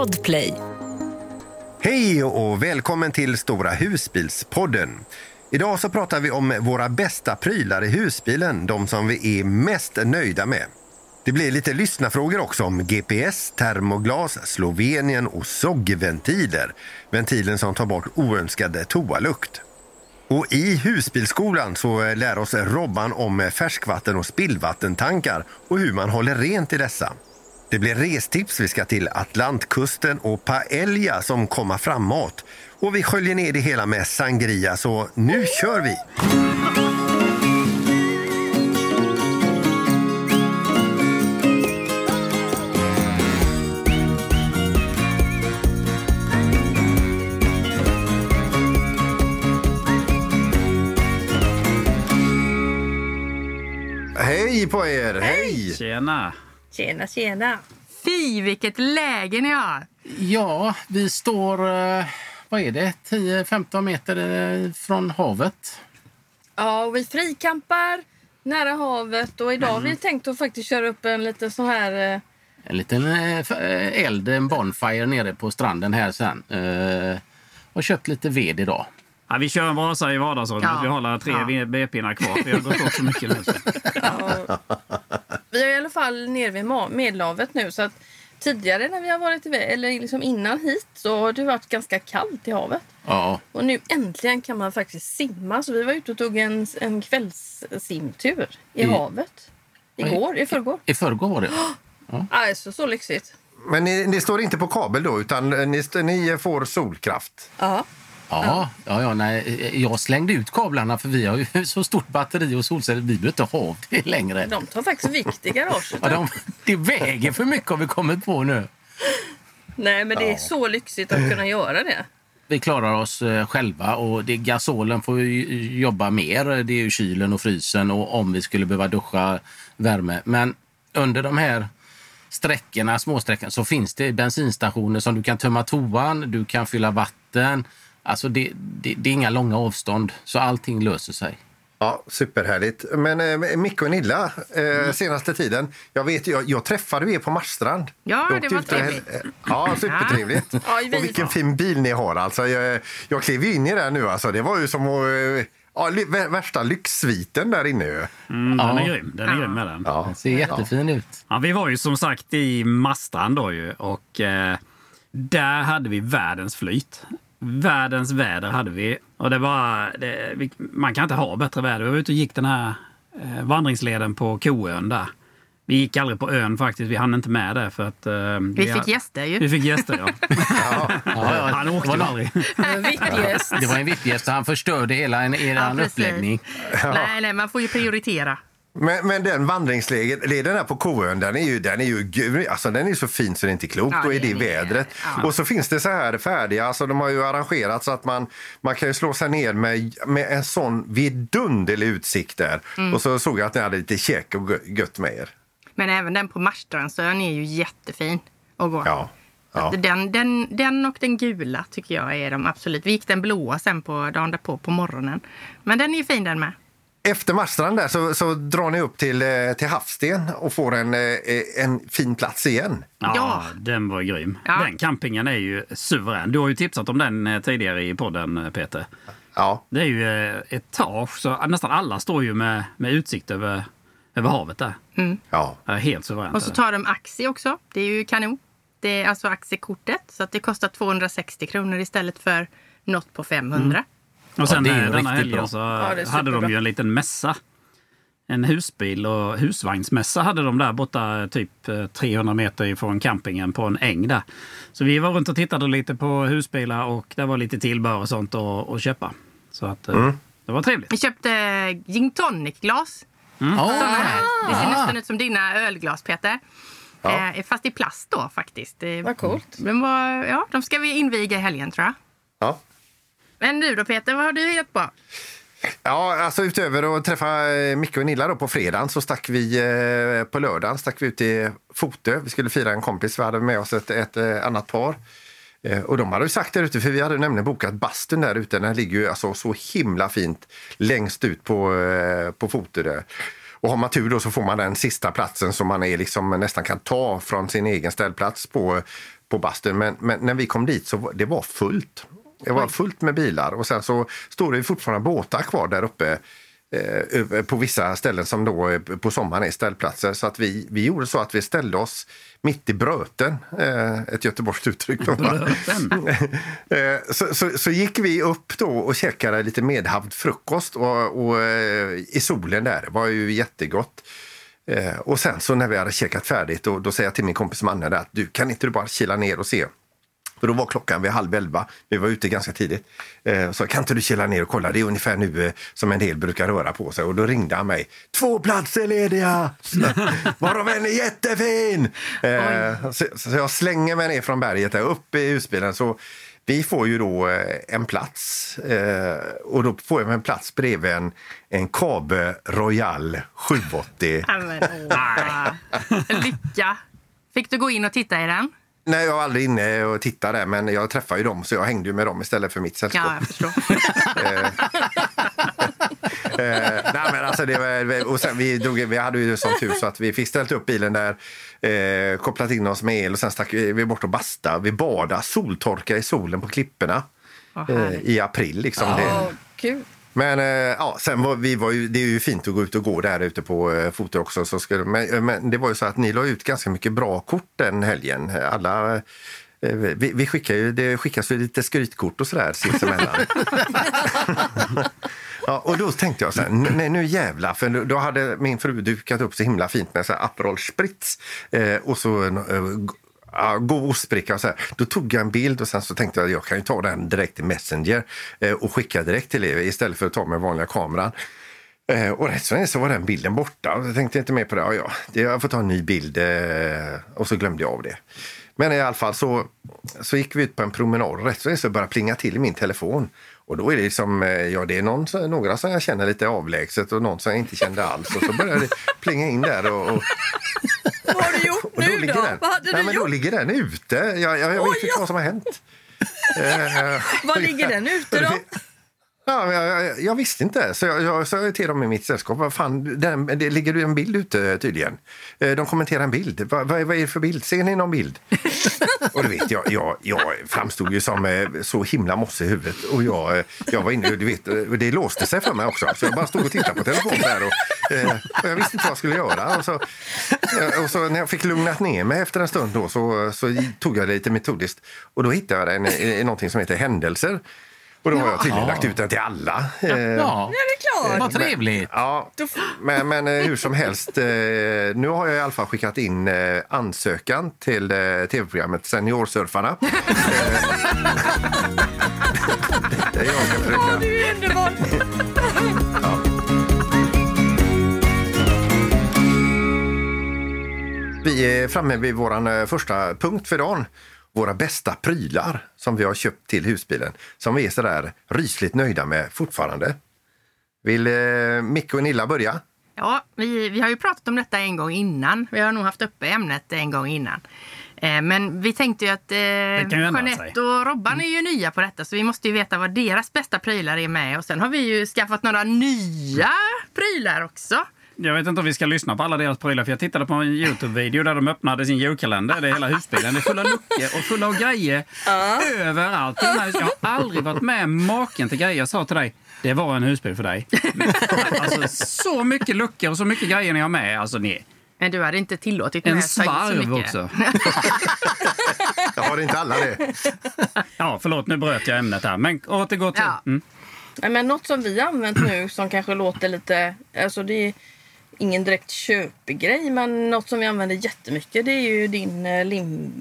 Podplay. Hej och välkommen till Stora husbilspodden. Idag så pratar vi om våra bästa prylar i husbilen, de som vi är mest nöjda med. Det blir lite lyssnafrågor också om GPS, termoglas, Slovenien och SOG-ventiler. Ventilen som tar bort oönskad toalukt. Och I husbilsskolan så lär oss Robban om färskvatten och spillvattentankar och hur man håller rent i dessa. Det blir restips. Vi ska till Atlantkusten och paella som komma framåt. Och vi sköljer ner det hela med sangria, så nu kör vi! Hej på er! Hej! Tjena! Tjena, tjena. Fy, vilket läge ni har! Ja, vi står, eh, vad är det, 10-15 meter eh, från havet. Ja, och vi frikampar nära havet och idag har vi tänkt att faktiskt köra upp en liten sån här... eh, En liten eld, en bonfire nere på stranden här sen. Och köpt lite ved idag. Ja, vi kör en brasa i vardagsrummet. Ja. Vi har alla tre Ja. B-pinnar kvar. Vi har gått åt så mycket nu. Vi är i alla fall nere vid Medelhavet nu så att tidigare när vi har varit iväg, eller liksom innan hit, så har det varit ganska kallt i havet. Ja, Och nu äntligen kan man faktiskt simma. Så vi var ute och tog en, en kvällssimtur i I- havet. Igår, i förrgår. i förrgår var det. Alltså så lyxigt. Men ni, ni står inte på kabel då, utan ni, ni får solkraft? Ja. Ja, ja, ja nej, jag slängde ut kablarna för vi har ju så stort batteri och solceller. Vi behöver inte ha det längre. De tar faktiskt vikt i garaget. Ja, de, det väger för mycket har vi kommit på nu. Nej men det är så lyxigt att kunna göra det. Vi klarar oss eh, själva och det, gasolen får jobba mer. Det är ju kylen och frysen och om vi skulle behöva duscha värme. Men under de här sträckorna, småsträckorna, så finns det bensinstationer som du kan tömma toan, du kan fylla vatten. Alltså det, det, det är inga långa avstånd, så allting löser sig. Ja, superhärligt. Men eh, Micke och Nilla, eh, senaste tiden, jag vet jag, jag träffade er på Marstrand. Ja, Jag det var trevligt. Ja, supertrevligt. Ja, och vilken fin bil ni har alltså. Jag, jag klev in i den nu alltså. Det var ju som att, eh, ja, värsta lyxsviten där inne ju. Mm, den är Ja. grym. Den är grym med den. Ja. Den ser jättefin ut. Ja, vi var ju som sagt i Marstrand då ju och eh, där hade vi världens flyt. Världens väder hade vi. Och det var, det, vi, man kan inte ha bättre väder. Vi var ute och gick den här eh, vandringsleden på Koön där. Vi gick aldrig på ön faktiskt. Vi hann inte med det för att... Eh, Vi fick gäster ju. Vi fick gäster ja. Ja, ja, Han åkte var ju aldrig. Det var en VIP-gäst så han förstörde hela en, er Ja, precis. uppläggning. Nej, nej, man får ju prioritera. Men, men den vandringsleden på Koön, den är ju, den är ju gul. Alltså, den är så fin så det är inte klokt. Ja, och i det vädret. ja. Och så finns det så här färdiga, alltså de har ju arrangerat så att man, man kan ju slå sig ner med, med en sån vidunderlig utsikt där. Mm. Och så såg jag att ni hade lite käk och gö- gött med er. Men även den på Marstrandsön är ju jättefin att gå. Ja. Ja. Den, den, den och den gula tycker jag är de absolut. Vi gick den blåa sen på dagen därpå på morgonen. Men den är ju fin den med. Efter Marstrand där så, så drar ni upp till, eh, till Havsten och får en, eh, en fin plats igen. Ja, Ja. den var grym. Ja. Den campingen är ju suverän. Du har ju tipsat om den eh, tidigare i podden, Peter. Ja. Det är ju etage, så nästan alla står ju med, med utsikt över, över havet där. ja. Det är helt suveränt. Och så tar de Axi också. Det är ju kanon. Det är alltså aktiekortet. Så att det kostar 260 kronor istället för något på 500. Och sen Ja, eh, denna helgen så Ja, hade de ju en liten mässa. En husbil och husvagnsmässa hade de där borta typ eh, 300 meter ifrån campingen på en äng där. Så vi var runt och tittade lite på husbilar och det var lite tillbehör och sånt att, att köpa. Så att eh, det var trevligt. Vi köpte gin tonic-glas. Ja, Såna här. Det ser nästan ut som dina ölglas, Peter. Eh, fast i plast då faktiskt. Eh, Vad coolt. De, var, ja, de ska vi inviga i helgen tror jag. Ja. Men du då Peter, vad har du hittat på? Ja, alltså utöver att träffa eh, Micke och Nilla då på fredagen så stack vi eh, på lördagen stack vi ut till Fotö. Vi skulle fira en kompis. Vi hade med oss ett, ett eh, annat par. Och de hade ju sagt där ute, för vi hade nämligen bokat bastun där ute. Den ligger ju alltså så himla fint längst ut på, på Fotö där. Och har man tur då så får man den sista platsen som man är liksom nästan kan ta från sin egen ställplats på, på bastun. Men, men när vi kom dit så var det var fullt. Det var fullt med bilar och sen så står det fortfarande båtar kvar där uppe eh, på vissa ställen som då på sommaren är ställplatser. Så att vi, vi gjorde så att vi ställde oss mitt i bröten, eh, ett göteborgskt uttryck. Eh, så, så, så gick vi upp då och käkade lite medhavd frukost och, och, eh, i solen där. Det var ju jättegott. Och sen så när vi hade käkat färdigt då, då säger jag till min kompis Manne att du kan inte du bara kila ner och se för då var klockan vid halv elva. Vi var ute ganska tidigt. Eh, så kan inte du kila ner och kolla? Det är ungefär nu eh, som en del brukar röra på sig. Och då ringde han mig. Två platser lediga! Varav en är jättefin! Eh, så, så jag slänger mig ner från berget där upp i husbilen. Så vi får ju då eh, en plats eh, och då får jag en plats bredvid en, en Kabe Royal 780. Ja, men, åh. Lycka! Fick du gå in och titta i den? Nej, jag var aldrig inne och tittade men jag träffade ju dem så jag hängde ju med dem istället för mitt sällskap. Ja, jag förstår. Eh, nej, men alltså det var, och sen, vi, drog, vi hade ju som tur så att vi fick ställt upp bilen där, eh, kopplat in oss med el och sen stack vi bort och basta. Vi badade, soltorka i solen på klipporna eh, i april. Liksom. Det, Åh, kul men eh, ja, sen var vi var ju, det är ju fint att gå ut och gå där ute på eh, foto också. Så skulle, men, eh, men det var ju så att ni la ut ganska mycket bra kort den helgen. Alla, eh, vi, vi skickar ju, det skickas ju lite skrytkort och sådär sinsemellan. Ja, och då tänkte jag så här, nej nu jävlar, för då hade min fru dukat upp så himla fint med så här Aperol Spritz eh, och så eh, ja, god ostbricka och så här. Då tog jag en bild och sen så tänkte jag att jag kan ju ta den direkt i Messenger eh, och skicka direkt till er istället för att ta med vanliga kameran. Eh, och rätt som det så var den bilden borta. Jag tänkte inte mer på det. Ja, ja, jag får ta en ny bild. Eh, och så glömde jag av det. Men i alla fall så, så gick vi ut på en promenad och rätt som det så började plinga till i min telefon. Och då är det liksom, ja det är någon, några som jag känner lite avlägset och någon som jag inte kände alls. Och så började det plinga in där och, och, Vad har du gjort då nu ligger då? den, Vad hade nej, du men då gjort? ligger den ute. Jag, jag, jag vet inte vad som har hänt. Eh, Var ligger den ute då? Ja, jag, jag, jag visste inte, så jag, jag sa till dem i mitt sällskap, vad fan, den, det ligger en bild ute tydligen. Eh, De kommenterar en bild. Vad, vad, vad är det för bild? Ser ni någon bild? och du vet, jag, jag, jag framstod ju som eh, så himla mosse i huvudet och jag, eh, jag var inne, du vet, det låste sig för mig också. Så jag bara stod och tittade på telefonen där och, och jag visste inte vad jag skulle göra. Och så, och så när jag fick lugnat ner mig efter en stund då, så, så tog jag det lite metodiskt och då hittade jag en, eh, någonting som heter händelser. Och då har jag tydligen lagt ut den till alla. Eh, Ja, Ja, det är klart. vad trevligt. Ja, men, men eh, hur som helst. Eh, nu har jag i alla fall skickat in ansökan till tv-programmet Seniorsurfarna. Det är jag Ja, försöka. det är underbart. Vi är framme vid vår första punkt för dagen. Våra bästa prylar som vi har köpt till husbilen. Som vi är sådär rysligt nöjda med fortfarande. Vill eh, Micke och Nilla börja? Ja, vi, vi har ju pratat om detta en gång innan. Vi har nog haft uppe ämnet en gång innan. Eh, men vi tänkte ju att eh. Jeanette och Robban är ju nya på detta så vi måste ju veta vad deras bästa prylar är med. Och sen har vi ju skaffat några nya prylar också. Jag vet inte om vi ska lyssna på alla deras prylar, för jag tittade på en Youtube-video där de öppnade sin julkalender. Det är hela husbilen. Det är full av luckor och full av grejer överallt. den här- Jag har aldrig varit med maken till grejer. Jag sa till dig, det var en husbil för dig. Alltså, så mycket luckor och så mycket grejer ni har med. Alltså, ni, Men du hade inte tillåtit en mig att ta in så svarv också. Jag har inte alla det. Ja, förlåt, nu bröt jag ämnet här. Men återgå till... Ja. Mm. Men något som vi har använt nu som kanske låter lite... Alltså det är ingen direkt köpgrej, men något som vi använder jättemycket det är ju din eh, lim...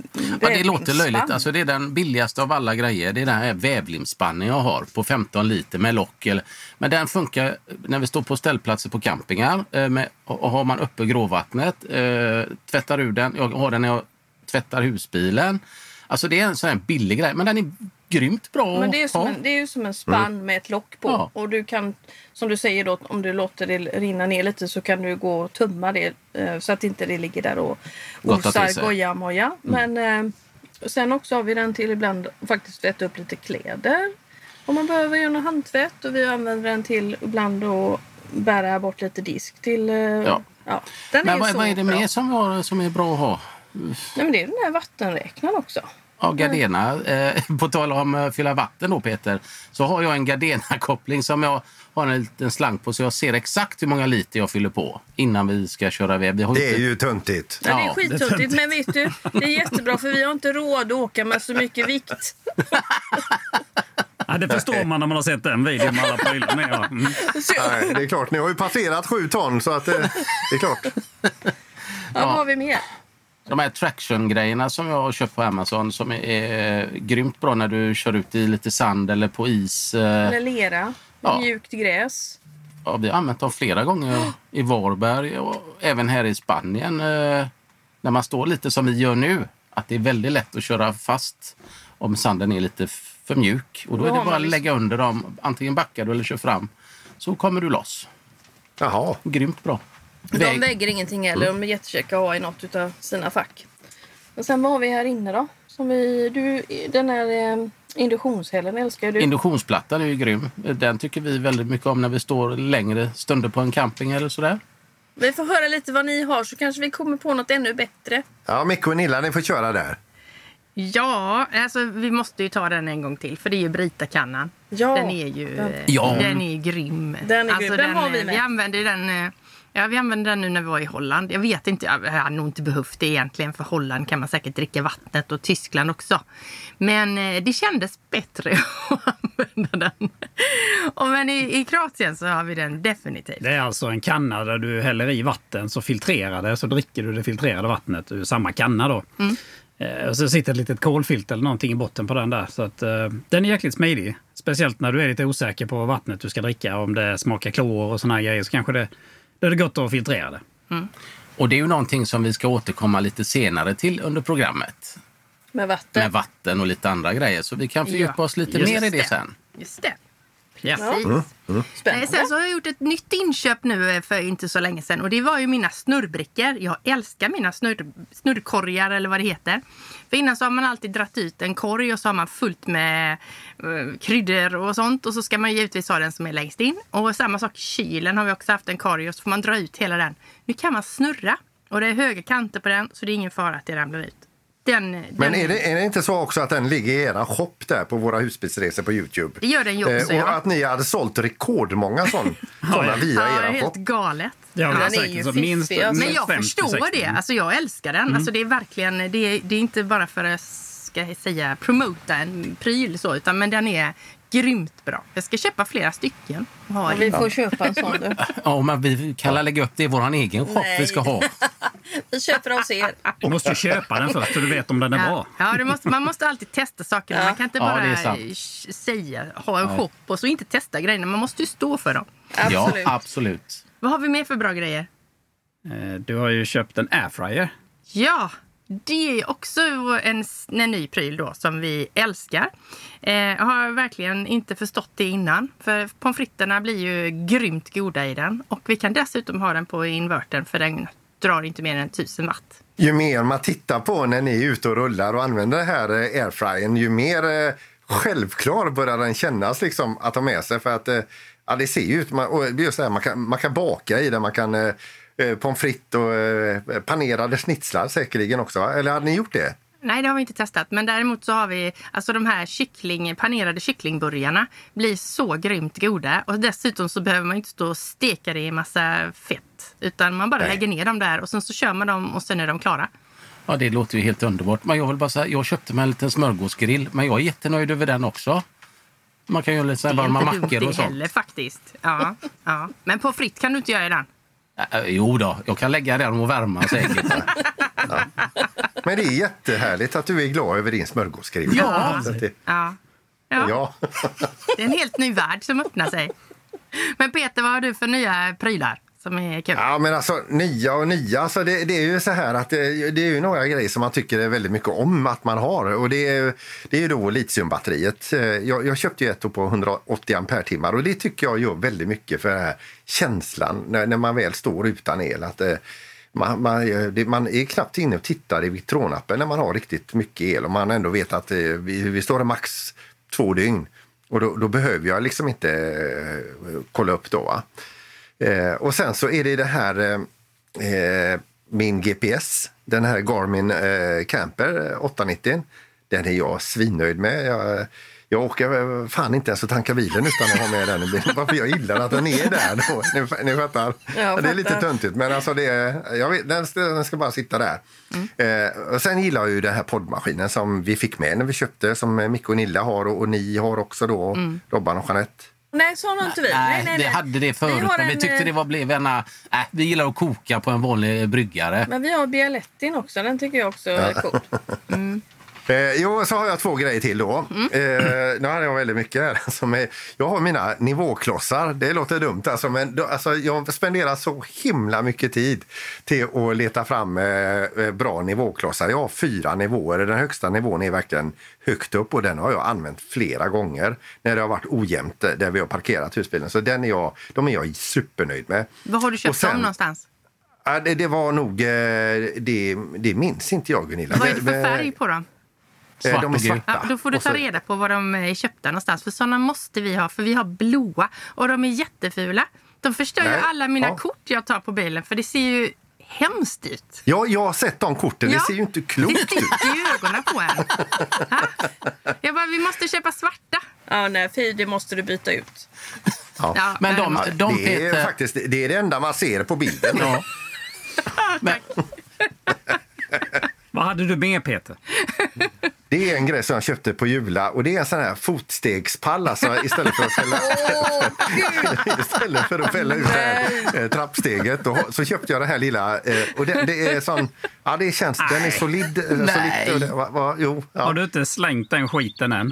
Ja, det låter löjligt. Alltså, det är den billigaste av alla grejer. Det är den här vävlimsspannen jag har på 15 liter med lock. Men den funkar när vi står på ställplatser på campingar. Eh, med, och, har man uppe gråvattnet, eh, tvättar ur den. Jag har den när jag tvättar husbilen. Alltså det är en sån här billig grej, men den är grymt bra Men det är, som en, det är ju som en spann med ett lock på. Ja. Och du kan, som du säger då, om du låter det rinna ner lite så kan du gå och tumma det eh, så att inte det ligger där och osar gojamoja. Men eh, sen också har vi den till ibland faktiskt tvätta upp lite kläder. Om man behöver göra någon handtvätt och vi använder den till ibland att bära bort lite disk till... eh, Ja. ja. Den Men är vad, så vad är det mer som, var, som är bra att ha? Nej, men det är den här vattenräknaren också. Ja, Gardena. Eh, på tal om att fylla vatten då Peter, så har jag en Gardena-koppling som jag har en liten slang på så jag ser exakt hur många liter jag fyller på innan vi ska köra iväg. Det är inte- ju töntigt. Ja, det är Ja, skittuntigt, men vet du, det är jättebra för vi har inte råd att åka med så mycket vikt. Ja, det förstår man när man har sett den videon med alla prylar med. Ja. Mm. Ja. Nej, det är klart, ni har ju passerat sju ton så att eh, det är klart. vad har vi mer? De här traction-grejerna som jag har köpt på Amazon som är, är grymt bra när du kör ut i lite sand eller på is. Eh, Eller lera, Ja. mjukt gräs. Ja, vi har använt dem flera gånger i Varberg och även här i Spanien. Eh, när man står lite som vi gör nu. Att det är väldigt lätt att köra fast om sanden är lite för mjuk. Och då är det bara att liksom- lägga under dem. Antingen backar du eller kör fram. Så kommer du loss. Jaha. Grymt bra. De Väg- väger ingenting heller. De är jättekäcka att ha i något av sina fack. Och sen vad har vi här inne då? Som vi, du, den här eh, induktionshällen älskar du. Induktionsplattan är ju grym. Den tycker vi väldigt mycket om när vi står längre stunder på en camping eller sådär. vi får höra lite vad ni har så kanske vi kommer på något ännu bättre. Ja, Micke och Nilla, ni får köra där. Ja, alltså vi måste ju ta den en gång till för det är ju Brita-kannan. Ja. Den är ju Den- Ja. den är grym. Den är alltså, grym. Den har vi eh, med. Vi använder den, eh, ja, vi använde den nu när vi var i Holland. Jag vet inte, jag hade nog inte behövt det egentligen för Holland kan man säkert dricka vattnet och Tyskland också. Men eh, det kändes bättre att använda den. Och men i, i Kroatien så har vi den definitivt. Det är alltså en kanna där du häller i vatten så filtrerar det, så dricker du det filtrerade vattnet ur samma kanna. Då. Eh, Och så sitter ett litet kolfilter eller någonting i botten på den där. Så att, eh, den är jäkligt smidig. Speciellt när du är lite osäker på vattnet du ska dricka. Om det smakar klor och såna här grejer så kanske det, då är det gott att filtrera det. Och det är ju någonting som vi ska återkomma lite senare till under programmet. Med vatten. Med vatten och lite andra grejer. Så vi kan fördjupa Ja, oss lite just mer i det det. sen. Just det. Ja. Precis. Eh, Spännande. Sen så har jag gjort ett nytt inköp nu eh, för inte så länge sedan och det var ju mina snurrbrickor. Jag älskar mina snurr, snurrkorgar eller vad det heter. För innan så har man alltid dratt ut en korg och så har man fullt med uh, kryddor och sånt och så ska man givetvis ha den som är längst in. Och samma sak i kylen har vi också haft en korg och så får man dra ut hela den. Nu kan man snurra och det är höga kanter på den så det är ingen fara att det ramlar ut. Den, Men den, är det, är det inte så också att den ligger i era shop där på våra husbilsresor på Youtube? Det gör den ju också, och ja. att ni hade sålt rekordmånga sån, såna via Ja, är era helt shop. galet. Den vi är säkert. ju fiffig, minst, alltså. minst Men jag 50, förstår 60. det. Alltså jag älskar den. Alltså det är verkligen, det är, det är inte bara för att ska säga, promota en pryl så, utan men den är grymt bra. Jag ska köpa flera stycken. och Ha Vi får köpa en sån du. Ja, men vi kan lägga upp det i vår egen shop Nej. vi ska ha. Vi köper hos er. Du måste köpa den först så du vet om den är Ja, bra. ja måste, man måste alltid testa sakerna. Ja. Man kan inte Ja, bara sant. sh- säga, ha en shop och så inte testa grejerna. Man måste ju stå för dem. Ja, Absolut. absolut. Vad har vi mer för bra grejer? Eh, Du har ju köpt en airfryer. Ja, det är också en, en ny pryl då som vi älskar. Eh, jag har verkligen inte förstått det innan. För pommes fritterna blir ju grymt goda i den. Och vi kan dessutom ha den på invertern för den drar inte mer än 1000 watt. Ju mer man tittar på när ni är ute och rullar och använder det här eh, airfryern, ju mer eh, självklar börjar den kännas liksom, att ha med sig. För att eh, ja, det ser ju ut, man, och just det här, man, kan, man kan baka i den, man kan eh, pommes frites och eh, panerade schnitzlar säkerligen också. Eller hade ni gjort det? Nej, det har vi inte testat. Men däremot så har vi alltså de här kyckling, panerade kycklingburgarna blir så grymt goda. Och dessutom så behöver man inte stå och steka det i massa fett. Utan man bara Nej. lägger ner dem där och sen så kör man dem och sen är de klara. Ja, det låter ju helt underbart. Men jag vill bara säga, jag köpte mig en liten smörgåsgrill, men jag är jättenöjd över den också. Man kan göra lite så här Det är varma inte dumt mackor det och sånt. heller faktiskt. Ja, ja. Men på fritt kan du inte göra i den. Äh, jo då, jag kan lägga den och värma säkert. Men det är jättehärligt att du är glad över din smörgåsgrill. Ja. Det, Ja. Ja, ja. Det är en helt ny värld som öppnar sig. Men Peter, vad har du för nya prylar som är kul? Ja, men alltså nya och nya. Alltså det, det är ju så här att det, det är ju några grejer som man tycker är väldigt mycket om att man har. Och det är, det är ju då litiumbatteriet. Eh, jag, jag köpte ju ett på 180 ampere-timmar och det tycker jag gör väldigt mycket för den här känslan när, när man väl står utan el. Att, eh, man, man, man är knappt inne och tittar i Vitronappen när man har riktigt mycket el och man ändå vet att vi, vi står i max två dygn. Och då, då behöver jag liksom inte kolla upp då. Va? Eh, och sen så är det det här eh, eh min GPS, den här Garmin eh, Camper 890. Den är jag svinnöjd med. Jag, jag åker fan inte ens att tanka bilen utan att ha med den i bilen. Varför jag gillar att den är där då. Ni, ni fattar? Jag Det är lite fattar. töntigt men alltså det jag vet, den, ska, den ska bara sitta där. Eh, och sen gillar jag ju den här poddmaskinen som vi fick med när vi köpte som Micke och Nilla har och, och ni har också då, Robban och Jeanette. Nej, så har inte vi. Nej, vi hade det förut, har men vi en, tyckte eh, det var, blev ena... Äh, vi gillar att koka på en vanlig bryggare. Men vi har Bialettin också. Den tycker jag också är cool. Eh, jo, så har jag två grejer till då. Eh, nu har jag väldigt mycket här. Som är, jag har mina nivåklossar. Det låter dumt alltså, men då, alltså, jag spenderar så himla mycket tid till att leta fram eh, eh, bra nivåklossar. Jag har fyra nivåer. Den högsta nivån är verkligen högt upp och den har jag använt flera gånger när det har varit ojämnt eh, där vi har parkerat husbilen. Så den är jag, de är jag supernöjd med. Var har du köpt sen- dem någonstans? Det, det var nog... eh, Det, det minns inte jag, Gunilla. Vad är det för färg på dem? Eh, Svart De är och gul. svarta. Ja, då får du ta reda på var de är köpta någonstans. För sådana måste vi ha, för vi har blåa. Och de är jättefula. De förstör ju Nej. alla mina Ja. kort jag tar på bilen, för det ser ju hemskt ut. Ja, jag har sett de korten. Ja, Det ser ju inte Det klokt ut. sticker i ögonen på en. Ha? Jag bara, vi måste köpa svarta. Ja, nej, fy, det måste du byta ut. Ja, Men de, eh, de det är Peter... faktiskt det, är det enda man ser på bilden. Ja. Men, Vad hade du med Peter? Det är en grej som jag köpte på Jula och det är en sån här fotstegspall alltså, istället för att fälla, istället för att fälla ut eh, trappsteget. Då, så köpte jag den här lilla eh, och det, det är sån, ja det känns, den är solid. eh, solid Nej. och det, va, va, jo, ja. Har du inte slängt den skiten än?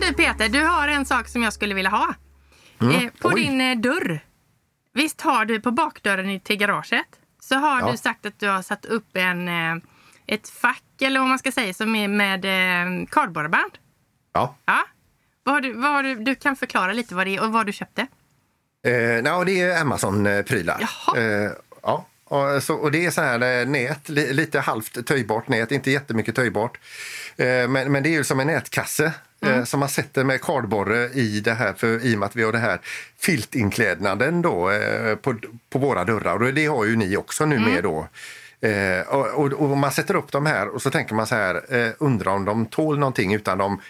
Men du Peter, du har en sak som jag skulle vilja ha. Mm. Eh, på Oj. din eh, dörr. Visst har du på bakdörren till garaget så har Ja. du sagt att du har satt upp en, eh, ett fack eller vad man ska säga som är med eh, kardborreband. Ja. Ja. Vad har du, vad har du, du kan förklara lite vad det är och vad du köpte. Eh, nej, det är Amazon-prylar. Eh, ja. Och, så, och det är så här eh, nät, li, lite halvt töjbart nät, inte jättemycket töjbart. Eh, men, men det är ju som en nätkasse eh, som man sätter med kardborre i det här, för, i och med att vi har det här filtinklädnaden då, eh, på, på våra dörrar. Och det har ju ni också nu med då. Eh, och, och, man sätter upp de här och så tänker man så här, eh, undrar om de tål någonting utan de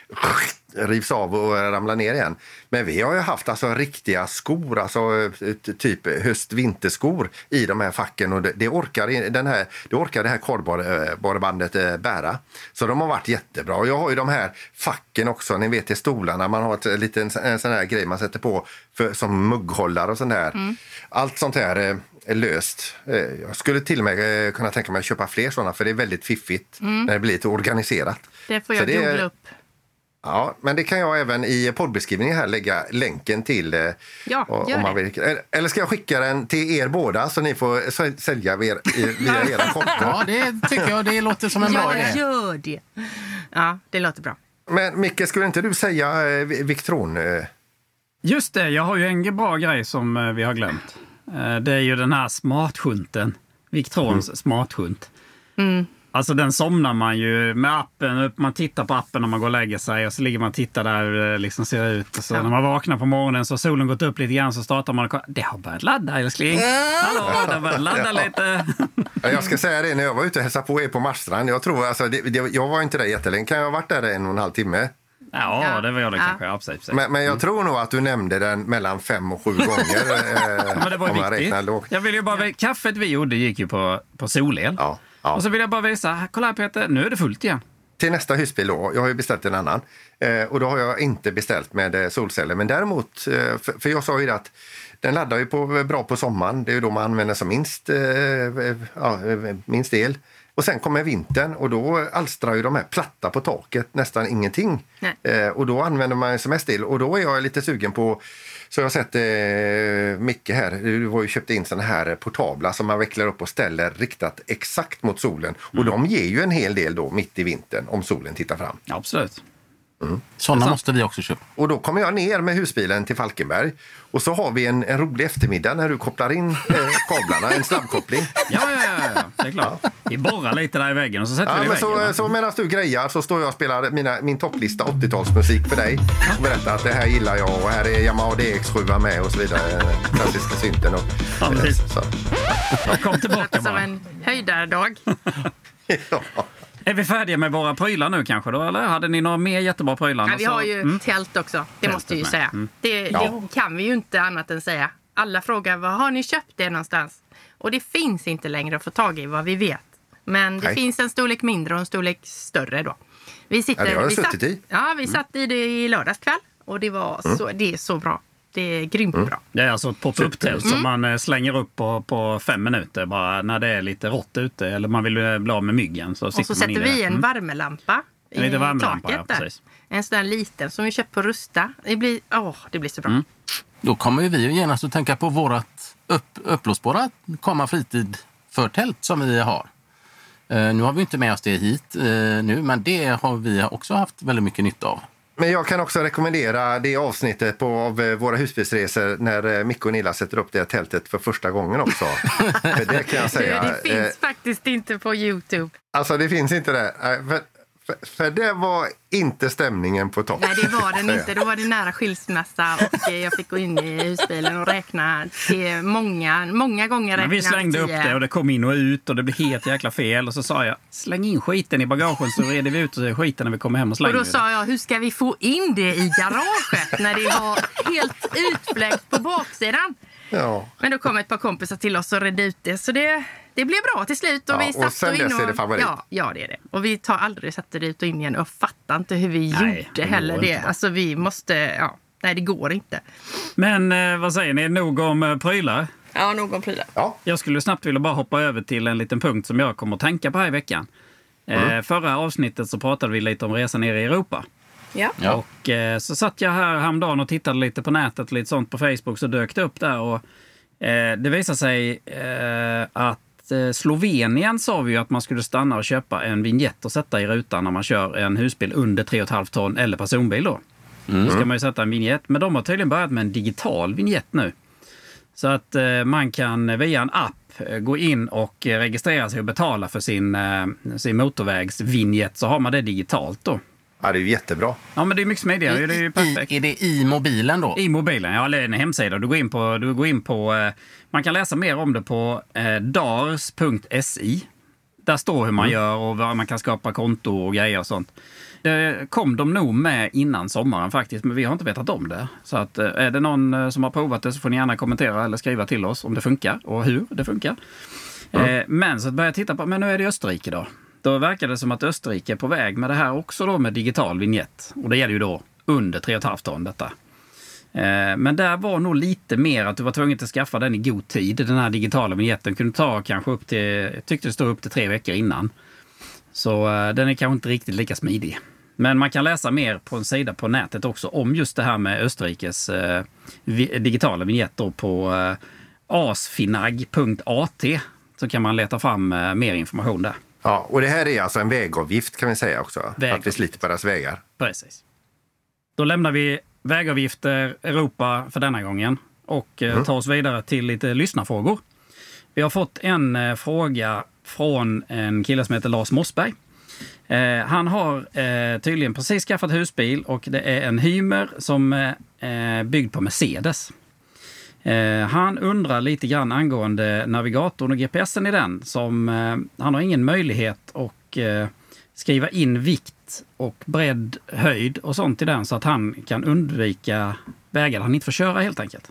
rivs av och ramlar ner igen. Men vi har ju haft alltså riktiga skor, alltså typ höst-vinterskor i de här facken och det, det, orkar, den här, det orkar det här kardborrebandet eh, bära. Så de har varit jättebra. Och Jag har ju de här facken också, ni vet till stolarna, man har ett, liten en sån här grej man sätter på för, som mugghållare och sånt där. Allt sånt här eh, är löst. Eh, Jag skulle till och med kunna tänka mig att köpa fler såna för det är väldigt fiffigt när det blir lite organiserat. Det får jag googla upp. Ja, men det kan jag även i poddbeskrivningen här lägga länken till. eh, Ja, och- gör om man vill. Eller- Eller ska jag skicka den till er båda så ni får sälja er, i- via era konton? ja, det tycker jag det låter som en bra Ja, idé. gör det. Ja, det låter bra. Men Micke, skulle inte du säga eh, Victron? Eh, Just det, jag har ju en bra grej som eh, vi har glömt. Eh, Det är ju den här smartsjunten. Victrons smartsjunt. Alltså den somnar man ju med appen. Man tittar på appen när man går och lägger sig och så ligger man och tittar där hur det liksom ser ut. Och så Ja. när man vaknar på morgonen så har solen gått upp lite grann så startar man och kollar. Det har börjat ladda älskling. Hallå, det har börjat ladda lite. ja, jag ska säga det, när jag var ute och hälsade på er på Marstrand. Jag, tror, alltså, det, det, jag var inte där jättelänge. Kan jag ha varit där en och en halv timme? Ja, Ja. det var jag det kanske. Ja, precis, precis. Men, men jag tror nog att du nämnde den mellan fem och sju gånger. Eh, Men det var viktigt. Jag vill ju bara, Kaffet vi gjorde gick ju på, på solel. Ja, ja. Och så vill jag bara visa, kolla här Peter, nu är det fullt igen. till nästa husbil då, jag har ju beställt en annan, eh, och då har jag inte beställt med eh, solceller. Men däremot, eh, för, för jag sa ju det att den laddar ju på, bra på sommaren, det är ju då man använder som minst, eh, ja, eh, minst el. Och sen kommer vintern och då alstrar ju de här platta på taket nästan ingenting. Eh, och då använder man som mest el. Och då är jag lite sugen på så jag har sett eh, Micke här, du har ju köpt in såna här portabla som man vecklar upp och ställer riktat exakt mot solen. Och de ger ju en hel del då mitt i vintern om solen tittar fram. Absolut. Sådana måste vi också köpa. Och då kommer jag ner med husbilen till Falkenberg och så har vi en, en rolig eftermiddag när du kopplar in eh, kablarna, en snabbkoppling. Ja, ja, ja, ja. det är klart. Vi borrar lite där i väggen och så sätter Ja, vi i men väggen. så, va? så medan du grejar så står jag och spelar mina, min topplista 80-talsmusik för dig och berättar att det här gillar jag och här är Yamaha DX7 med och så vidare. Klassiska synten. Och, Ja, precis. eh, så. Kom tillbaka Som bara. en höjdardag. Ja. Är vi färdiga med våra prylar nu kanske då? Eller hade ni några mer jättebra prylar? Ja, vi har ju Mm. tält också. Det Tältet måste vi ju med. säga. Mm. Det, Ja. det kan vi ju inte annat än säga. Alla frågar var har ni köpt det någonstans? Och det finns inte längre att få tag i vad vi vet. Men det Nej. finns en storlek mindre och en storlek större då. Vi sitter, Ja, det har vi suttit i. Ja, vi satt i det i lördags kväll. Och det, var så, det är så bra. Det är grymt bra. Det är alltså ett pop-up-tält som man eh, slänger upp på, på fem minuter bara när det är lite rått ute eller man vill eh, bli av med myggen. Så Och så man sätter vi en Mm. värmelampa En i liten värmelampa, taket ja. En sån där liten som vi köpt på Rusta. Det blir, åh, det blir så bra. Mm. Då kommer ju vi ju genast att tänka på vårt upp, uppblåsbara komma fritid för tält som vi har. Eh, nu har vi inte med oss det hit eh, nu, men det har vi också haft väldigt mycket nytta av. Men jag kan också rekommendera det avsnittet på, av eh, våra husbilsresor när eh, Micke och Nilla sätter upp det här tältet för första gången också. för det kan jag säga. Det finns eh, faktiskt inte på Youtube. Alltså det finns inte det. För, det var inte stämningen på topp. Nej, det var den inte. Då var det nära skilsmässa och eh, jag fick gå in i husbilen och räkna till många, många gånger. Men vi slängde upp det och det kom in och ut och det blev helt jäkla fel. Och så sa jag släng in skiten i bagagen så reder vi ut skiten när vi kommer hem och Och slänger då det. sa jag, hur ska vi få in det i garaget när det var helt utfläkt på baksidan? Ja. Men då kom ett par kompisar till oss och redde ut det. Så det, det blev bra till slut. Och Ja, vi och satt sen in dess är det favorit. Ja, ja, det är det. Och vi tar aldrig satte det ut och in igen. Och fattar inte hur vi Nej, det gjorde går heller det. bara. Alltså vi måste, ja. Nej, det går inte. Men eh, vad säger ni, nog om eh, prylar? Ja, någon prylar. Ja. Jag skulle snabbt vilja bara hoppa över till en liten punkt som jag kommer att tänka på här i veckan. Eh, förra avsnittet så pratade vi lite om resan ner i Europa. Ja. Ja. Och eh, så satt jag här häromdagen och tittade lite på nätet och lite sånt på Facebook så dök det upp där. Och, eh, det visade sig eh, att eh, Slovenien sa vi ju att man skulle stanna och köpa en vignett och sätta i rutan när man kör en husbil under 3,5 ton eller personbil då. Då ska man ju sätta en vignett. Men de har tydligen börjat med en digital vignett nu. Så att eh, man kan via en app eh, gå in och registrera sig och betala för sin, sin motorvägsvinjett så har man det digitalt då. Ja, det är ju jättebra. Ja men det är mycket smidigare. Det är ju perfekt. I, är det i mobilen då? I mobilen, ja, eller en hemsida. Du går in på, du går in på eh, man kan läsa mer om det på eh, dars.si. Där står hur man gör och vad man kan skapa konto och grejer och sånt. Det kom de nog med innan sommaren faktiskt, men vi har inte vetat om det. Så att, eh, är det någon eh, som har provat det så får ni gärna kommentera eller skriva till oss om det funkar och hur det funkar. Eh, men så började jag titta på, men nu är det Österrike då. Då verkar det som att Österrike är på väg med det här också då med digital vignett. Och det gäller ju då under 3,5 ton detta. Eh, men där var nog lite mer att du var tvungen att skaffa den i god tid. Den här digitala vignetten kunde ta kanske upp till, jag tyckte det stod upp till tre veckor innan. Så eh, den är kanske inte riktigt lika smidig. Men man kan läsa mer på en sida på nätet också om just det här med Österrikes eh, digitala vignett då på asfinag.at. Så kan man leta fram mer information där. Ja, och det här är alltså en vägavgift kan vi säga också. Att vi Vägavgift. sliter på deras vägar. Precis. Då lämnar vi vägavgifter Europa för denna gången och eh, tar oss vidare till lite lyssnarfrågor. Vi har fått en eh, fråga från en kille som heter Lars Mossberg. Eh, han har eh, tydligen precis skaffat husbil och det är en Hymer som eh, är byggd på Mercedes. Eh, han undrar lite grann angående navigatorn och GPSen i den. Som, eh, han har ingen möjlighet att eh, skriva in vikt och bredd, höjd och sånt i den så att han kan undvika vägar han inte får köra helt enkelt.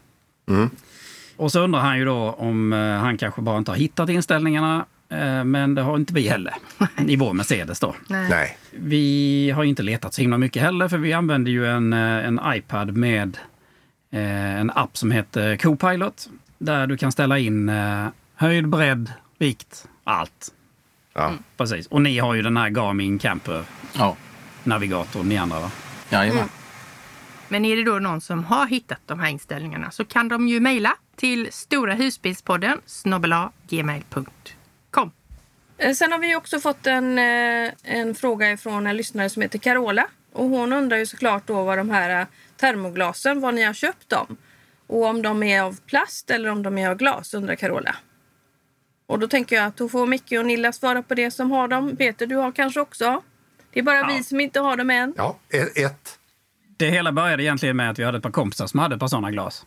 Och så undrar han ju då om han kanske bara inte har hittat inställningarna men det har inte vi heller i vår Mercedes. Då. Nej. Vi har inte letat så himla mycket heller för vi använder ju en, en iPad med en app som heter Copilot. Där du kan ställa in eh, höjd, bredd, vikt, allt. Ja. Precis. Och ni har ju den här Garmin Camper Ja, navigatorn ni andra va? jajamän. Mm. Men är det då någon som har hittat de här inställningarna så kan de ju mejla till storahusbilspodden gmail.com. Eh, Sen har vi också fått en, eh, en fråga ifrån en lyssnare som heter Carola. Och hon undrar ju såklart då vad de här eh, termoglasen, var ni har köpt dem. Och om de är av plast eller om de är av glas, undrar Carola. Och då tänker jag att då får Micke och Nilla svara på det som har dem. Peter, du har kanske också? Det är bara vi som inte har dem än. Ja, ett. ett. Det hela började egentligen med att vi hade ett par kompisar som hade ett par sådana glas.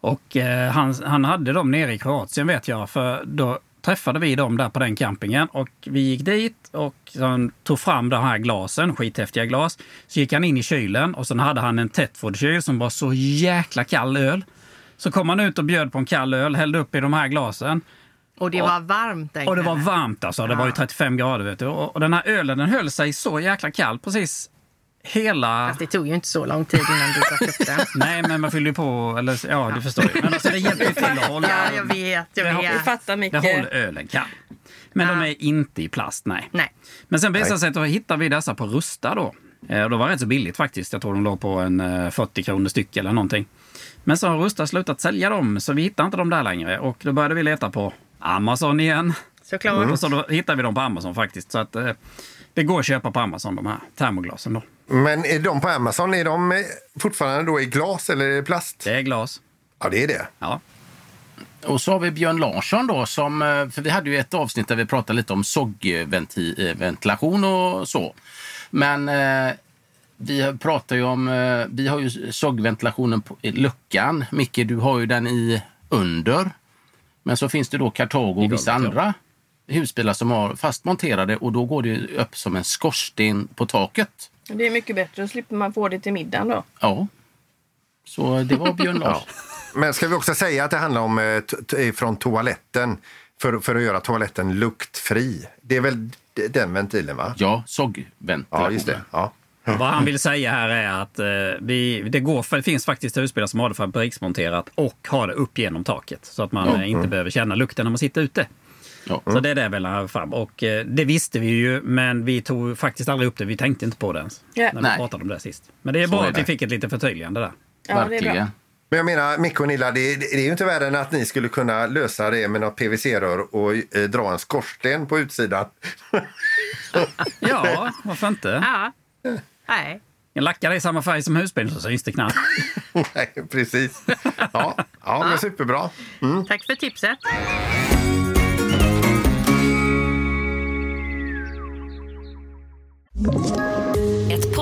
Och eh, han, han hade dem nere i Kroatien vet jag, för då träffade vi dem där på den campingen och vi gick dit och han tog fram de här glasen, skithäftiga glas. Så gick han in i kylen och sen hade han en Tetford-kyl som var så jäkla kall öl. Så kom han ut och bjöd på en kall öl, hällde upp i de här glasen. Och det var varmt Och det var varmt alltså. Det var ju 35 grader vet du. Och och den här ölen den höll sig så jäkla kall precis hela... Fast det tog ju inte så lång tid innan du drack upp den. Nej, men man fyller ju på. Eller, ja, du förstår ju. Men alltså, det hjälper ju till att hålla... Ja, jag vet. Jag Det vet. fattar Det Micke. håller ölen kall. Men de är inte i plast, nej. Nej. Men sen visade det sig att då hittade vi dessa på Rusta då. Eh, och Det var rätt så billigt faktiskt. Jag tror de låg på en eh, 40 kronor styck eller någonting. Men så har Rusta slutat sälja dem, så vi hittade inte dem där längre. Och då började vi leta på Amazon igen. Såklart. Och så då hittade vi dem på Amazon faktiskt. Så att eh, det går att köpa på Amazon, de här termoglasen då. Men är de på Amazon, är de fortfarande då i glas eller är det plast? Det är glas. Ja, det är det. Ja. Och så har vi Björn Larsson då, som, eh, för vi hade ju ett avsnitt där vi pratade lite om SOG-ventilation och så. Men eh, vi pratar ju om, eh, vi har ju SOG-ventilationen på i luckan. Micke, du har ju den i under. Men så finns det då Cartago och vissa andra husbilar som har fastmonterade och då går det upp som en skorsten på taket. Det är mycket bättre. Då slipper man få det till middagen då. Ja. Så det var Björn Larsson. Men ska vi också säga att det handlar om eh, från toaletten för, för att göra toaletten luktfri. Det är väl den ventilen, va? Ja, SOG-ventilation. Ja, just det. Ja. Vad han vill säga här är att eh, vi, det, går, för det finns faktiskt husbilar som har det fabriksmonterat och har det upp genom taket. Så att man eh, inte behöver känna lukten när man sitter ute. Ja. Så det är det väl han fram. Och eh, det visste vi ju, men vi tog faktiskt aldrig upp det. Vi tänkte inte på det ens. Ja. När vi Nej. pratade om det sist. Men det är Så bra är att vi fick ett litet förtydligande där. Ja, det är bra. Verkligen. Men jag menar, Micke och Nilla, det, det är ju inte värre än att ni skulle kunna lösa det med något PVC-rör och eh, dra en skorsten på utsidan. Ja, varför inte? Ja. Nej. Jag lackar det i samma färg som husbilen så syns det knappt. Nej, precis. Ja, ja men superbra. Tack för tipset. Ett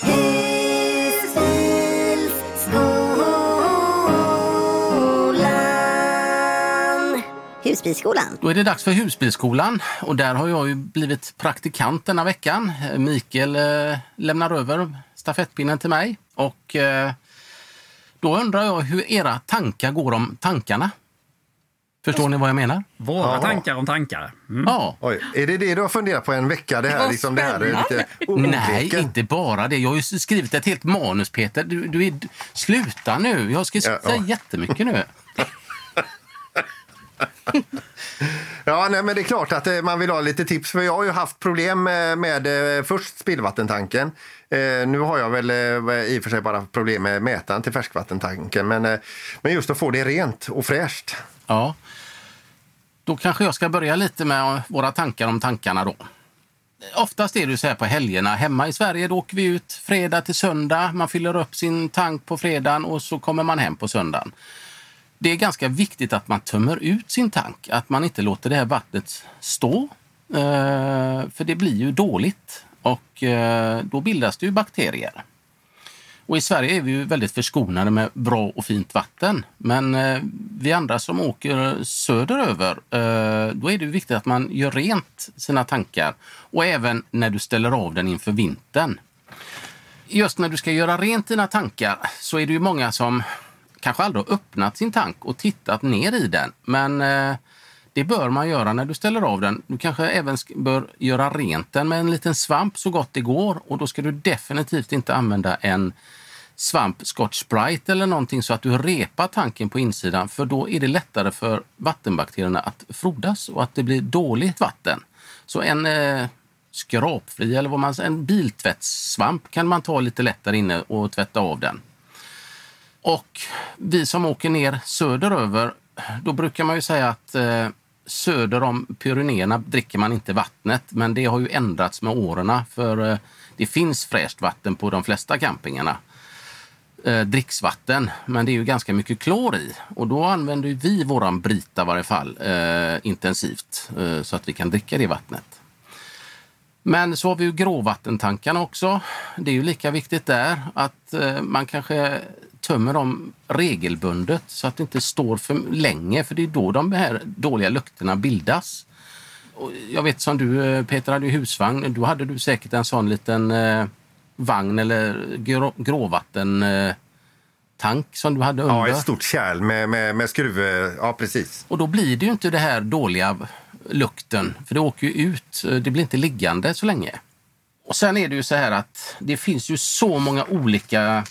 Husbilskolan. Husbilsskolan. Då är det dags för husbilsskolan och där har jag ju blivit praktikant denna veckan. Mikael eh, lämnar över stafettpinnen till mig och eh, då undrar jag hur era tankar går om tankarna. Förstår ni vad jag menar? Våra Ja. tankar om tankar. Mm. Ja. Oj, är det det du har funderat på en vecka? Det här, liksom, det här är lite Nej, inte bara det. Jag har ju skrivit ett helt manus, Peter. Du, du är, sluta nu! Jag ska Ja, säga ja. jättemycket nu. Ja, nej, men det är klart att eh, man vill ha lite tips. För jag har ju haft problem med, med eh, först spillvattentanken. Eh, nu har jag väl eh, i och för sig bara problem med mätaren till färskvattentanken. Men, eh, men just att få det rent och fräscht. Ja. Då kanske jag ska börja lite med våra tankar om tankarna då. Oftast är det så här på helgerna. Hemma i Sverige då åker vi ut fredag till söndag. Man fyller upp sin tank på fredagen och så kommer man hem på söndagen. Det är ganska viktigt att man tömmer ut sin tank. Att man inte låter det här vattnet stå eh, för det blir ju dåligt och eh, då bildas det ju bakterier. Och I Sverige är vi ju väldigt förskonade med bra och fint vatten. Men eh, vi andra som åker söderöver, eh, då är det viktigt att man gör rent sina tankar. Och även när du ställer av den inför vintern. Just när du ska göra rent dina tankar så är det ju många som kanske aldrig har öppnat sin tank och tittat ner i den. Men eh, det bör man göra när du ställer av den. Du kanske även bör göra rent den med en liten svamp så gott det går. Och då ska du definitivt inte använda en svamp Scotch Sprite eller någonting så att du repar tanken på insidan för då är det lättare för vattenbakterierna att frodas och att det blir dåligt vatten. Så en eh, skrapfri eller vad man en biltvättssvamp kan man ta lite lättare inne och tvätta av den. Och vi som åker ner söderöver, då brukar man ju säga att eh, söder om Pyrenéerna dricker man inte vattnet, men det har ju ändrats med åren för eh, det finns fräscht vatten på de flesta campingarna. Eh, dricksvatten, men det är ju ganska mycket klor i och då använder vi våran Brita i varje fall eh, intensivt eh, så att vi kan dricka det vattnet. Men så har vi ju gråvattentankarna också. Det är ju lika viktigt där att eh, man kanske tömmer dem regelbundet så att det inte står för länge för det är då de här dåliga lukterna bildas. Och jag vet som du eh, Peter hade ju husvagn, då hade du säkert en sån liten eh, vagn eller grå, gråvattentank som du hade under. Ja, ett stort kärl med, med, med skruv. Ja, precis. Och då blir det ju inte det här dåliga lukten, för det åker ju ut. Det blir inte liggande så länge. Och sen är det ju så här att det finns ju så många olika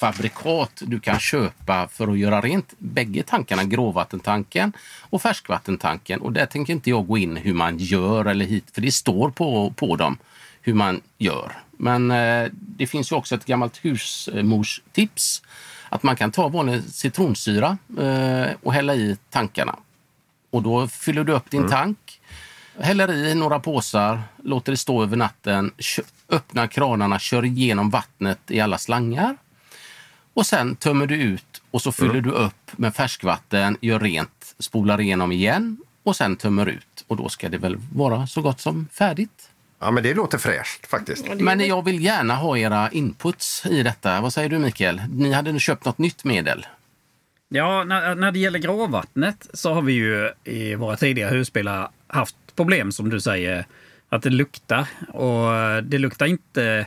fabrikat du kan köpa för att göra rent bägge tankarna, gråvattentanken och färskvattentanken. Och där tänker inte jag gå in hur man gör eller hit, för det står på, på dem hur man gör. Men eh, det finns ju också ett gammalt husmorstips att man kan ta vanlig citronsyra eh, och hälla i tankarna. Och då fyller du upp din mm. tank, häller i några påsar, låter det stå över natten, öppnar kranarna, kör igenom vattnet i alla slangar och sen tömmer du ut och så fyller mm. du upp med färskvatten, gör rent, spolar igenom igen och sen tömmer ut. Och då ska det väl vara så gott som färdigt. Ja, men det låter fräscht faktiskt. Men jag vill gärna ha era inputs i detta. Vad säger du Mikael? Ni hade nu köpt något nytt medel? Ja, när, när det gäller gråvattnet så har vi ju i våra tidiga husbilar haft problem som du säger. Att det luktar. Och det luktar inte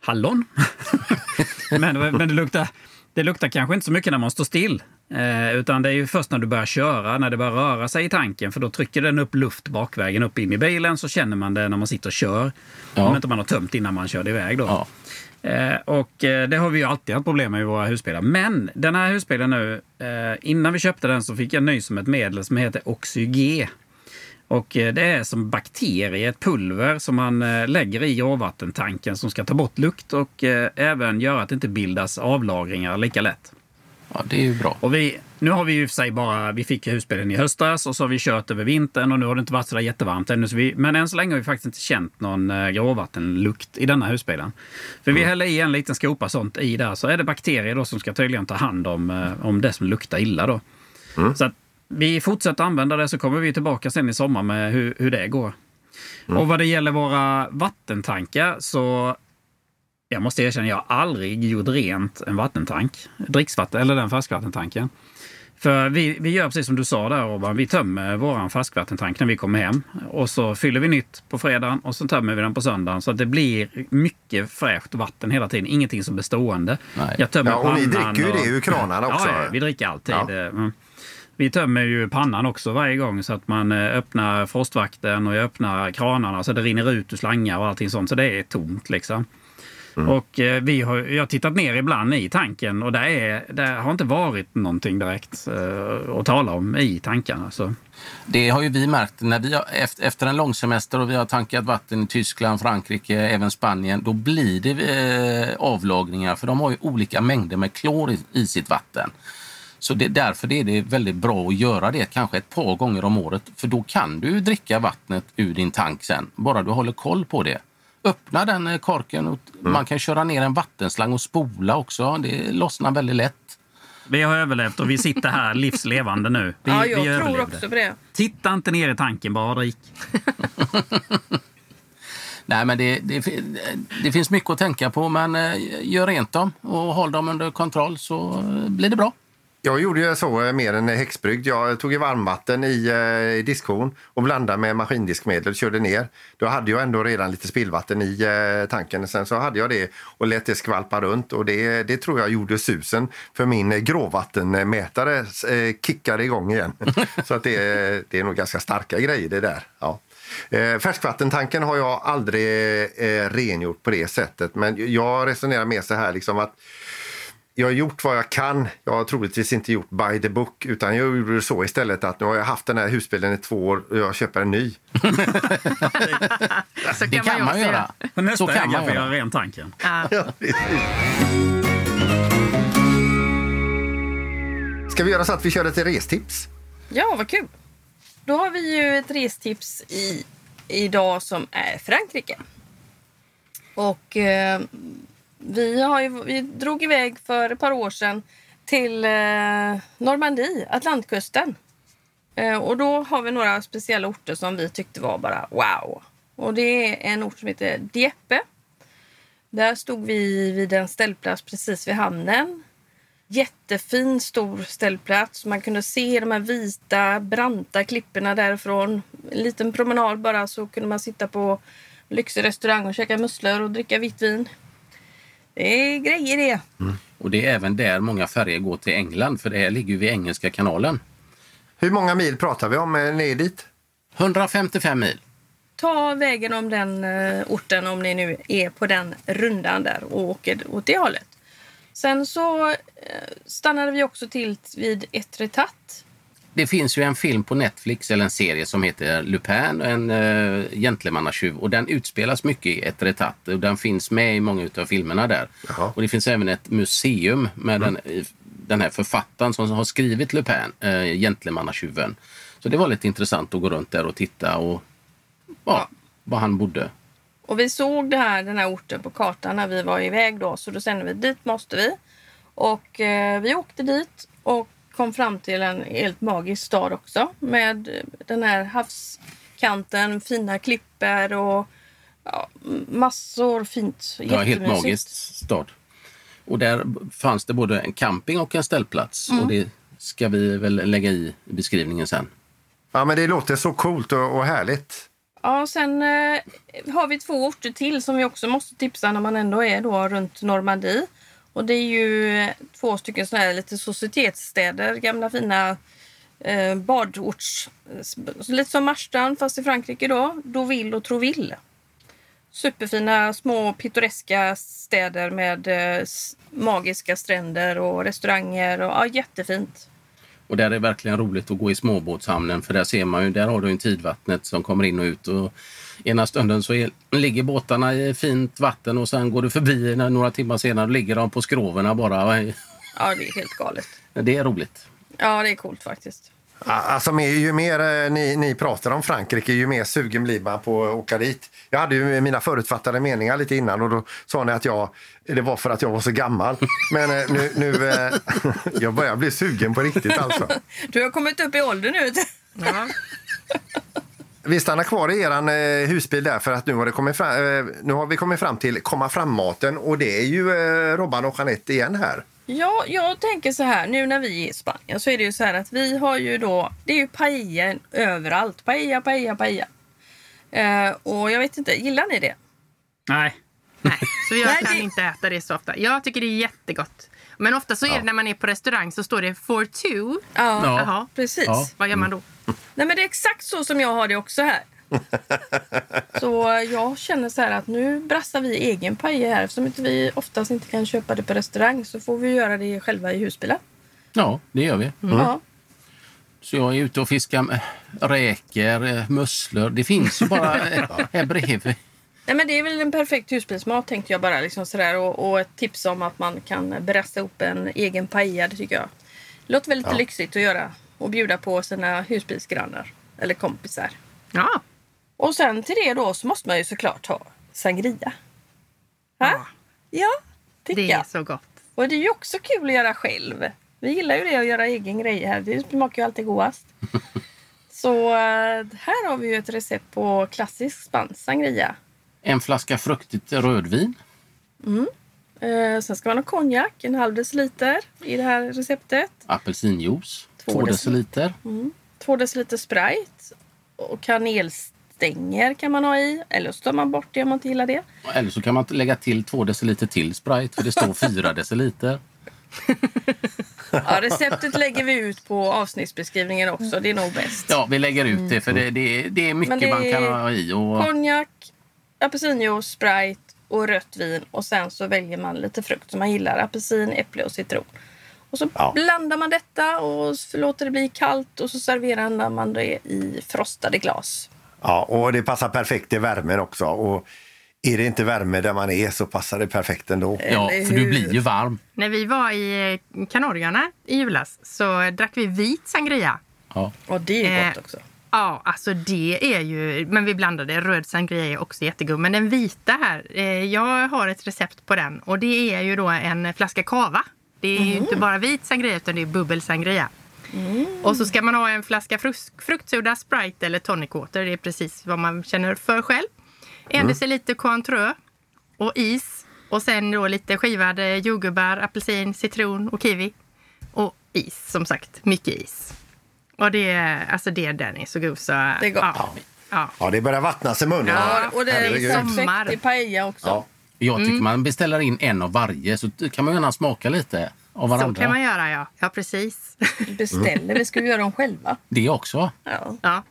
hallon. men, men det, luktar, det luktar kanske inte så mycket när man står still. Eh, utan det är ju först när du börjar köra, när det börjar röra sig i tanken. För då trycker den upp luft bakvägen upp in i bilen så känner man det när man sitter och kör. Ja. Om inte man har tömt innan man körde iväg då. Ja. Eh, och eh, det har vi ju alltid haft problem med i våra husbilar. Men den här husbilen nu, eh, innan vi köpte den så fick jag nys om ett medel som heter Oxyg. Och eh, det är som bakterier, ett pulver som man eh, lägger i gråvattentanken som ska ta bort lukt och eh, även göra att det inte bildas avlagringar lika lätt. Ja, det är ju bra. Och vi, nu har vi ju för sig bara, vi fick husbilen i höstas och så har vi kört över vintern och nu har det inte varit så där jättevarmt ännu. Så vi, men än så länge har vi faktiskt inte känt någon gråvattenlukt i denna husbilen. För mm. vi häller i en liten skopa sånt i där så är det bakterier då som ska tydligen ta hand om, om det som luktar illa då. Mm. Så att vi fortsätter använda det så kommer vi tillbaka sen i sommar med hur, hur det går. Mm. Och vad det gäller våra vattentankar så jag måste erkänna, jag har aldrig gjort rent en vattentank. Dricksvatten, eller den färskvattentanken. För vi, vi gör precis som du sa där Robban, vi tömmer vår färskvattentank när vi kommer hem. Och så fyller vi nytt på fredagen och så tömmer vi den på söndagen. Så att det blir mycket fräscht vatten hela tiden, ingenting som blir stående. Nej. Jag tömmer ja, och ni dricker ju det ur kranarna också. Ja, vi dricker alltid. Ja. Mm. Vi tömmer ju pannan också varje gång så att man eh, öppnar frostvakten och öppnar kranarna så det rinner ut ur slangar och allting sånt. Så det är tomt liksom. Mm. Och eh, vi har, jag har tittat ner ibland i tanken och det, är, det har inte varit någonting direkt uh, att tala om i tankarna. Så. Det har ju vi märkt när vi har, efter, en långsemester och vi har tankat vatten i Tyskland, Frankrike, även Spanien. Då blir det eh, avlagringar för de har ju olika mängder med klor i, i sitt vatten. Så det, därför är det väldigt bra att göra det kanske ett par gånger om året. För då kan du dricka vattnet ur din tank sen, bara du håller koll på det. Öppna den eh, korken och mm. man kan köra ner en vattenslang och spola också. Det lossnar väldigt lätt. Vi har överlevt och vi sitter här livslevande nu. Vi, ja, vi jag tror överlevde. också på det. Titta inte ner i tanken, bara drick. Nej, men det, det, det finns mycket att tänka på, men eh, gör rent dem och håll dem under kontroll så eh, blir det bra. Jag gjorde ju så eh, mer än häxbrygd. Jag tog ju varmvatten i, eh, i diskhon och blandade med maskindiskmedel och körde ner. Då hade jag ändå redan lite spillvatten i eh, tanken. Sen så hade jag det och lät det skvalpa runt och det, det tror jag gjorde susen för min gråvattenmätare kickade igång igen. så att det, det är nog ganska starka grejer det där. Ja. Eh, färskvattentanken har jag aldrig eh, rengjort på det sättet men jag resonerar mer så här liksom att jag har gjort vad jag kan. Jag har troligtvis inte gjort by the book utan jag gjorde det så istället att nu har jag haft den här husbilen i två år och jag köper en ny. Så Det kan man göra. Och nästa Så kan man göra. göra rent tanken. Ja. Ska vi göra så att vi kör ett restips? Ja, vad kul. Då har vi ju ett restips i, idag som är Frankrike. Och eh, vi, har ju, vi drog iväg för ett par år sedan till eh, Normandie, Atlantkusten. Eh, och då har vi några speciella orter som vi tyckte var bara wow. Och det är en ort som heter Dieppe. Där stod vi vid en ställplats precis vid hamnen. Jättefin stor ställplats. Man kunde se de här vita branta klipporna därifrån. En liten promenad bara så kunde man sitta på lyxig restaurang och käka musslor och dricka vitt vin. Det är grejer det. Och det är även där många färger går till England, för det här ligger ju vid Engelska kanalen. Hur många mil pratar vi om eh, ner dit? 155 mil. Ta vägen om den eh, orten om ni nu är på den rundan där och åker åt det hållet. Sen så eh, stannade vi också till vid Etretat. Det finns ju en film på Netflix, eller en serie som heter Lupin, en uh, gentlemannatjuv. Och den utspelas mycket i ett retat. Och den finns med i många av filmerna där. Jaha. Och det finns även ett museum med den, den här författaren som har skrivit Lupin, uh, gentlemannatjuven. Så det var lite intressant att gå runt där och titta och ja, var han bodde. Och vi såg det här, den här orten på kartan när vi var iväg då. Så då kände vi dit måste vi. Och eh, vi åkte dit och kom fram till en helt magisk stad också. Med den här havskanten, fina klippor och ja, massor fint. Det var helt magiskt stad. Och där fanns det både en camping och en ställplats. Och det ska vi väl lägga i beskrivningen sen. Ja, men det låter så coolt och, och härligt. Ja, sen eh, har vi två orter till som vi också måste tipsa när man ändå är då runt Normandie. Och det är ju två stycken sådana här lite societetsstäder, gamla fina eh, badorts... Eh, lite som Marstrand fast i Frankrike då. Deauville och Trouville. Superfina små pittoreska städer med eh, magiska stränder och restauranger. Och, ja, jättefint. Och där är det verkligen roligt att gå i småbåtshamnen för där ser man ju, där har du en tidvattnet som kommer in och ut. Och ena stunden så är, ligger båtarna i fint vatten och sen går du förbi när- några timmar senare ligger de på skrovorna bara. Ja, det är helt galet. Det är roligt. Ja, det är coolt faktiskt. Alltså, mer- ju mer eh, ni, ni pratar om Frankrike, ju mer sugen blir man på att åka dit. Jag hade ju mina förutfattade meningar lite innan och då sa ni att jag, det var för att jag var så gammal. Men eh, nu, nu eh, jag börjar bli sugen på riktigt alltså. Du har kommit upp i ålder nu. Ja. Vi stannar kvar i eran eh, husbil där för att nu har, det kommit fram, eh, nu har vi kommit fram till komma fram-maten och det är ju eh, Robban och Jeanette igen här. Ja, jag tänker så här. Nu när vi är i Spanien så är det ju så här att vi har ju då... Det är ju paella överallt. Paella, paella, paella. Eh, och jag vet inte, gillar ni det? Nej. Nej, så jag Nej, kan det- inte äta det så ofta. Jag tycker det är jättegott. Men ofta så är det när man är på restaurang så står det for two. Ja, Ja. Jaha, precis. Ja. vad gör man då? Nej, men det är exakt så som jag har det också här. så jag känner så här att nu brassar vi egen paella här. Eftersom inte vi oftast inte kan köpa det på restaurang så får vi göra det själva i husbilen. Ja, det gör vi. Ja. Så jag är ute och fiskar med räkor, eh, musslor. Det finns ju bara eh, här bredvid. Nej, men det är väl en perfekt husbilsmat tänkte jag bara. Liksom sådär. Och, och ett tips om att man kan brassa upp en egen paella. Det tycker jag låter väldigt lyxigt att göra. Och bjuda på sina husbilsgrannar. Eller kompisar. Ja, Och sen till det då så måste man ju såklart ha sangria. Va? Ja, tycker det är jag. så gott. Och det är ju också kul att göra själv. Vi gillar ju det att göra egen grej här. Det smakar ju alltid godast. Så eh, här har vi ju ett recept på klassisk spansk sangria. En flaska fruktigt rödvin. Eh, sen ska man ha konjak, en halv deciliter i det här receptet. Apelsinjuice. Två Två deciliter. Två deciliter Sprite. Och kanelstänger kan man ha i. Eller så tar man bort det om man inte gillar det. Eller så kan man lägga till två deciliter till Sprite för det står fyra deciliter. Ja, receptet lägger vi ut på avsnittsbeskrivningen också. Det är nog bäst. Ja, vi lägger ut det för det, det, det är mycket det man kan ha i. Och, Konjak, apelsinjuice, Sprite och rött vin. Och sen så väljer man lite frukt som man gillar. Apelsin, äpple och citron. Och så Ja. blandar man detta och låter det bli kallt och så serverar man det i frostade glas. Ja, och det passar perfekt i värmen också. Och är det inte värme där man är så passar det perfekt ändå. ja, eller för du blir ju varm. När vi var i eh, Kanarieöarna i julas så drack vi vit sangria. Ja. Och det är Eh, gott också. Ja, alltså det är ju... Men vi blandade. Röd sangria är också jättegod. Men den vita här, eh, jag har ett recept på den. Och det är ju då en flaska cava. Det är ju inte bara vit sangria utan det är bubbelsangria. Och så ska man ha en flaska fruktsoda, Sprite eller tonic water. Det är precis vad man känner för själv. En deciliter Cointreau och is. Och sen då lite skivade jordgubbar, apelsin, citron och kiwi. Och is, som sagt. Mycket is. Och det, är- alltså det, den är så god så... Det är gott. Ja. ja. Ja, det börjar vattnas i munnen. Ja, Och det är Herregud. sommar. i paella också. Ja. Jag tycker man beställer in en av varje så kan man gärna smaka lite av Så varandra. kan man göra, ja. Ja, precis. Beställer, vi ska göra dem själva. Det också. Ja. ja.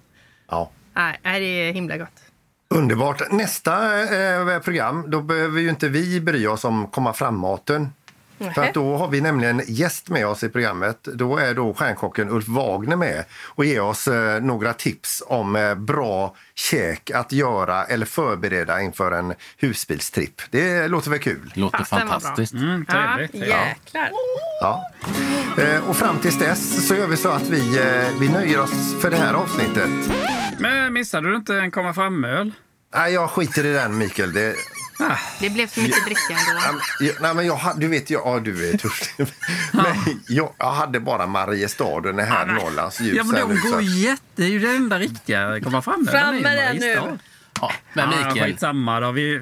Ja. Nej, nej, det är himla gott. Underbart. Nästa eh, program, då behöver ju inte vi bry oss om komma fram-maten. För att då har vi nämligen gäst med oss i programmet. Då är då stjärnkocken Ulf Wagner med och ger oss eh, några tips om eh, bra käk att göra eller förbereda inför en husbilstripp. Det låter väl kul? Låter bra. fantastiskt. Mm, trevligt. Jäklar. Ja. Eh, och fram tills dess så gör vi så att vi, eh, vi nöjer oss för det här avsnittet. Men missade du inte en komma fram-öl? Nej, jag skiter i den Mikael. Det, Det blev så mycket dricka ändå. Ja, men, jag- nej, men jag, du vet, jag, ja, du är törstig. Men jag, jag hade bara Mariestad och den här Norrlands ljus. Ja, men de går att- jätte... Det är ju det enda riktiga komma fram Fram med den nu. Ja, men Ja, Mikael. skitsamma då. Vi,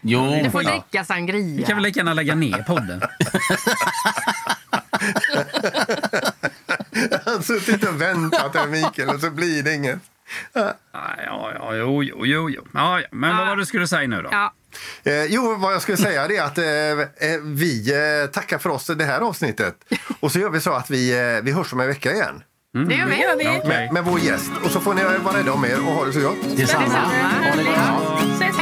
Jo, Du får ja. dricka vi sangria. kan väl lika gärna lägga ner podden. Han har suttit och väntat här Mikael och så blir det inget. Ja, ja, ja, jo, jo, jo. jo. Ja, ja. Men vad var det du skulle säga nu då? Ja, Eh, jo, vad jag skulle säga är att eh, eh, vi eh, tackar för oss i det här avsnittet. Och så gör vi så att vi, eh, vi hörs om en vecka igen det gör vi. gör vi. Okej. med, med vår gäst. Och så får ni vara rädda om er och ha det så gott. Detsamma. Detsamma. Ha det gott.